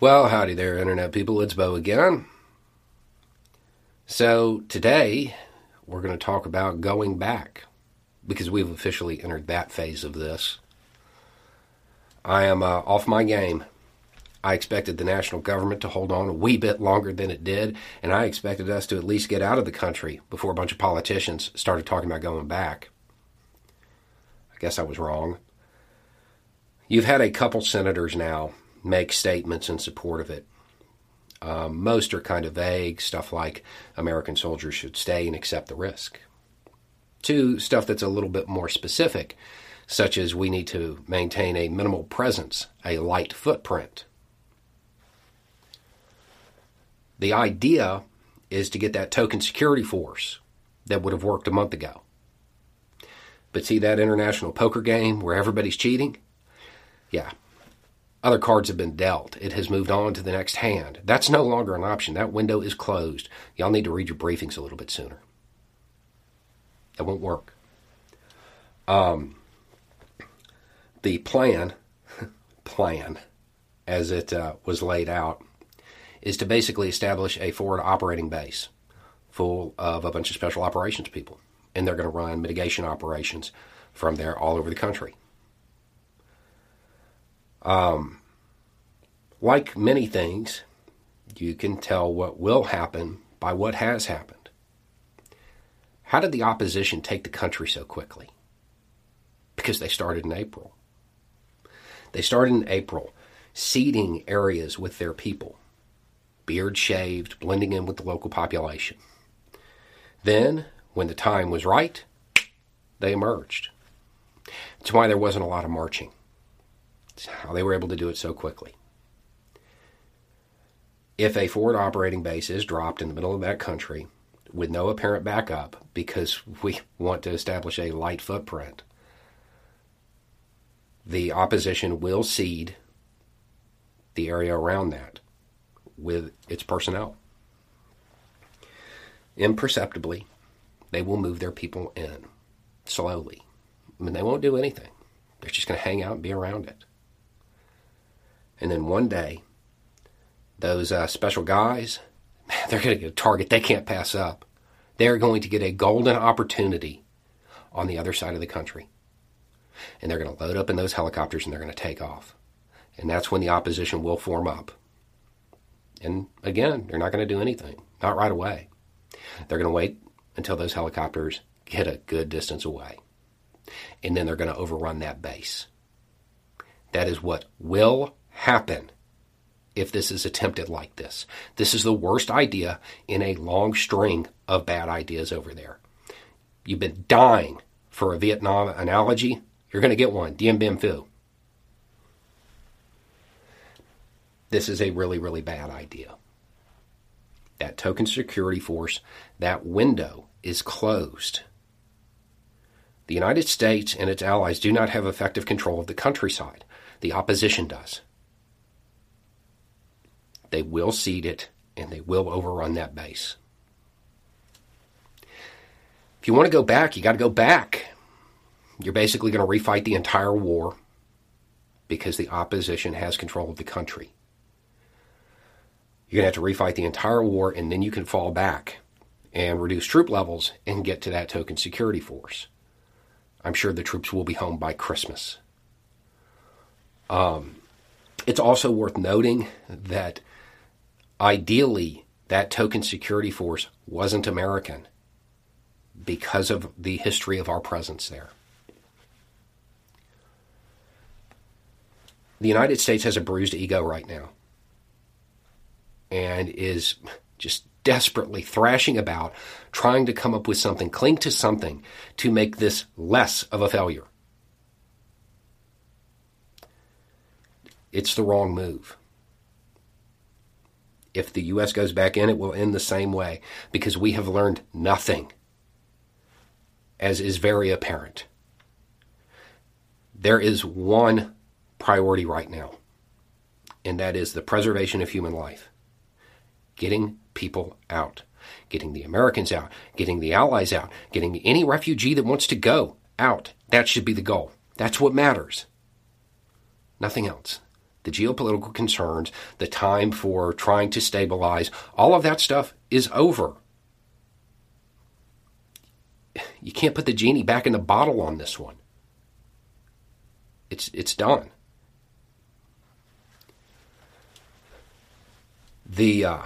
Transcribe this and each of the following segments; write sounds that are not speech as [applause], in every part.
Well, howdy there, Internet people. It's Beau again. So, today we're going to talk about going back because we've officially entered that phase of this. I am uh, off my game. I expected the national government to hold on a wee bit longer than it did, and I expected us to at least get out of the country before a bunch of politicians started talking about going back. I guess I was wrong. You've had a couple senators now make statements in support of it. Um, most are kind of vague, stuff like American soldiers should stay and accept the risk. To stuff that's a little bit more specific, such as we need to maintain a minimal presence, a light footprint. The idea is to get that token security force that would have worked a month ago. But see that international poker game where everybody's cheating? Yeah, other cards have been dealt. It has moved on to the next hand. That's no longer an option. That window is closed. Y'all need to read your briefings a little bit sooner. That won't work. Um, the plan, [laughs] plan, as it uh, was laid out, is to basically establish a forward operating base full of a bunch of special operations people. And they're going to run mitigation operations from there all over the country. Um, like many things, you can tell what will happen by what has happened. How did the opposition take the country so quickly? Because they started in April. They started in April, seeding areas with their people, beard shaved, blending in with the local population. Then, when the time was right, they emerged. That's why there wasn't a lot of marching how they were able to do it so quickly. If a forward operating base is dropped in the middle of that country with no apparent backup because [laughs] we want to establish a light footprint, the opposition will seed the area around that with its personnel. Imperceptibly, they will move their people in slowly. I mean, they won't do anything. They're just going to hang out and be around it. And then one day, those uh, special guys, [laughs] they're going to get a target they can't pass up. They're going to get a golden opportunity on the other side of the country. And they're going to load up in those helicopters and they're going to take off. And that's when the opposition will form up. And again, they're not going to do anything, not right away. They're going to wait until those helicopters get a good distance away. And then they're going to overrun that base. That is what will happen if this is attempted like this. This is the worst idea in a long string of bad ideas over there. You've been dying for a Vietnam analogy. You're going to get one. Dien Bien Phu. This is a really, really bad idea. That token security force, that window is closed. The United States and its allies do not have effective control of the countryside. The opposition does. They will seed it and they will overrun that base. If you want to go back, you got to go back. You're basically going to refight the entire war because the opposition has control of the country. You're going to have to refight the entire war and then you can fall back and reduce troop levels and get to that token security force. I'm sure the troops will be home by Christmas. Um, it's also worth noting that Ideally, that token security force wasn't American because of the history of our presence there. The United States has a bruised ego right now and is just desperately thrashing about, trying to come up with something, cling to something to make this less of a failure. It's the wrong move. If the U.S. goes back in, it will end the same way because we have learned nothing, as is very apparent. There is one priority right now, and that is the preservation of human life. Getting people out, getting the Americans out, getting the Allies out, getting any refugee that wants to go out. That should be the goal. That's what matters. Nothing else the geopolitical concerns, the time for trying to stabilize, all of that stuff is over. You can't put the genie back in the bottle on this one. It's it's done. The uh,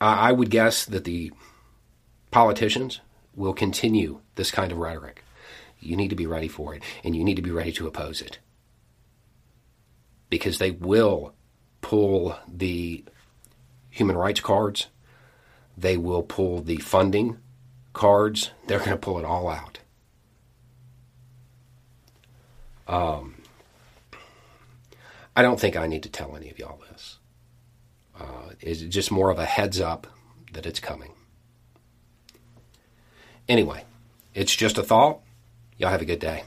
I would guess that the politicians will continue this kind of rhetoric. You need to be ready for it, and you need to be ready to oppose it because they will pull the human rights cards, they will pull the funding cards, they're going to pull it all out. Um, I don't think I need to tell any of y'all this. Uh, it's just more of a heads up that it's coming. Anyway, it's just a thought. Y'all have a good day.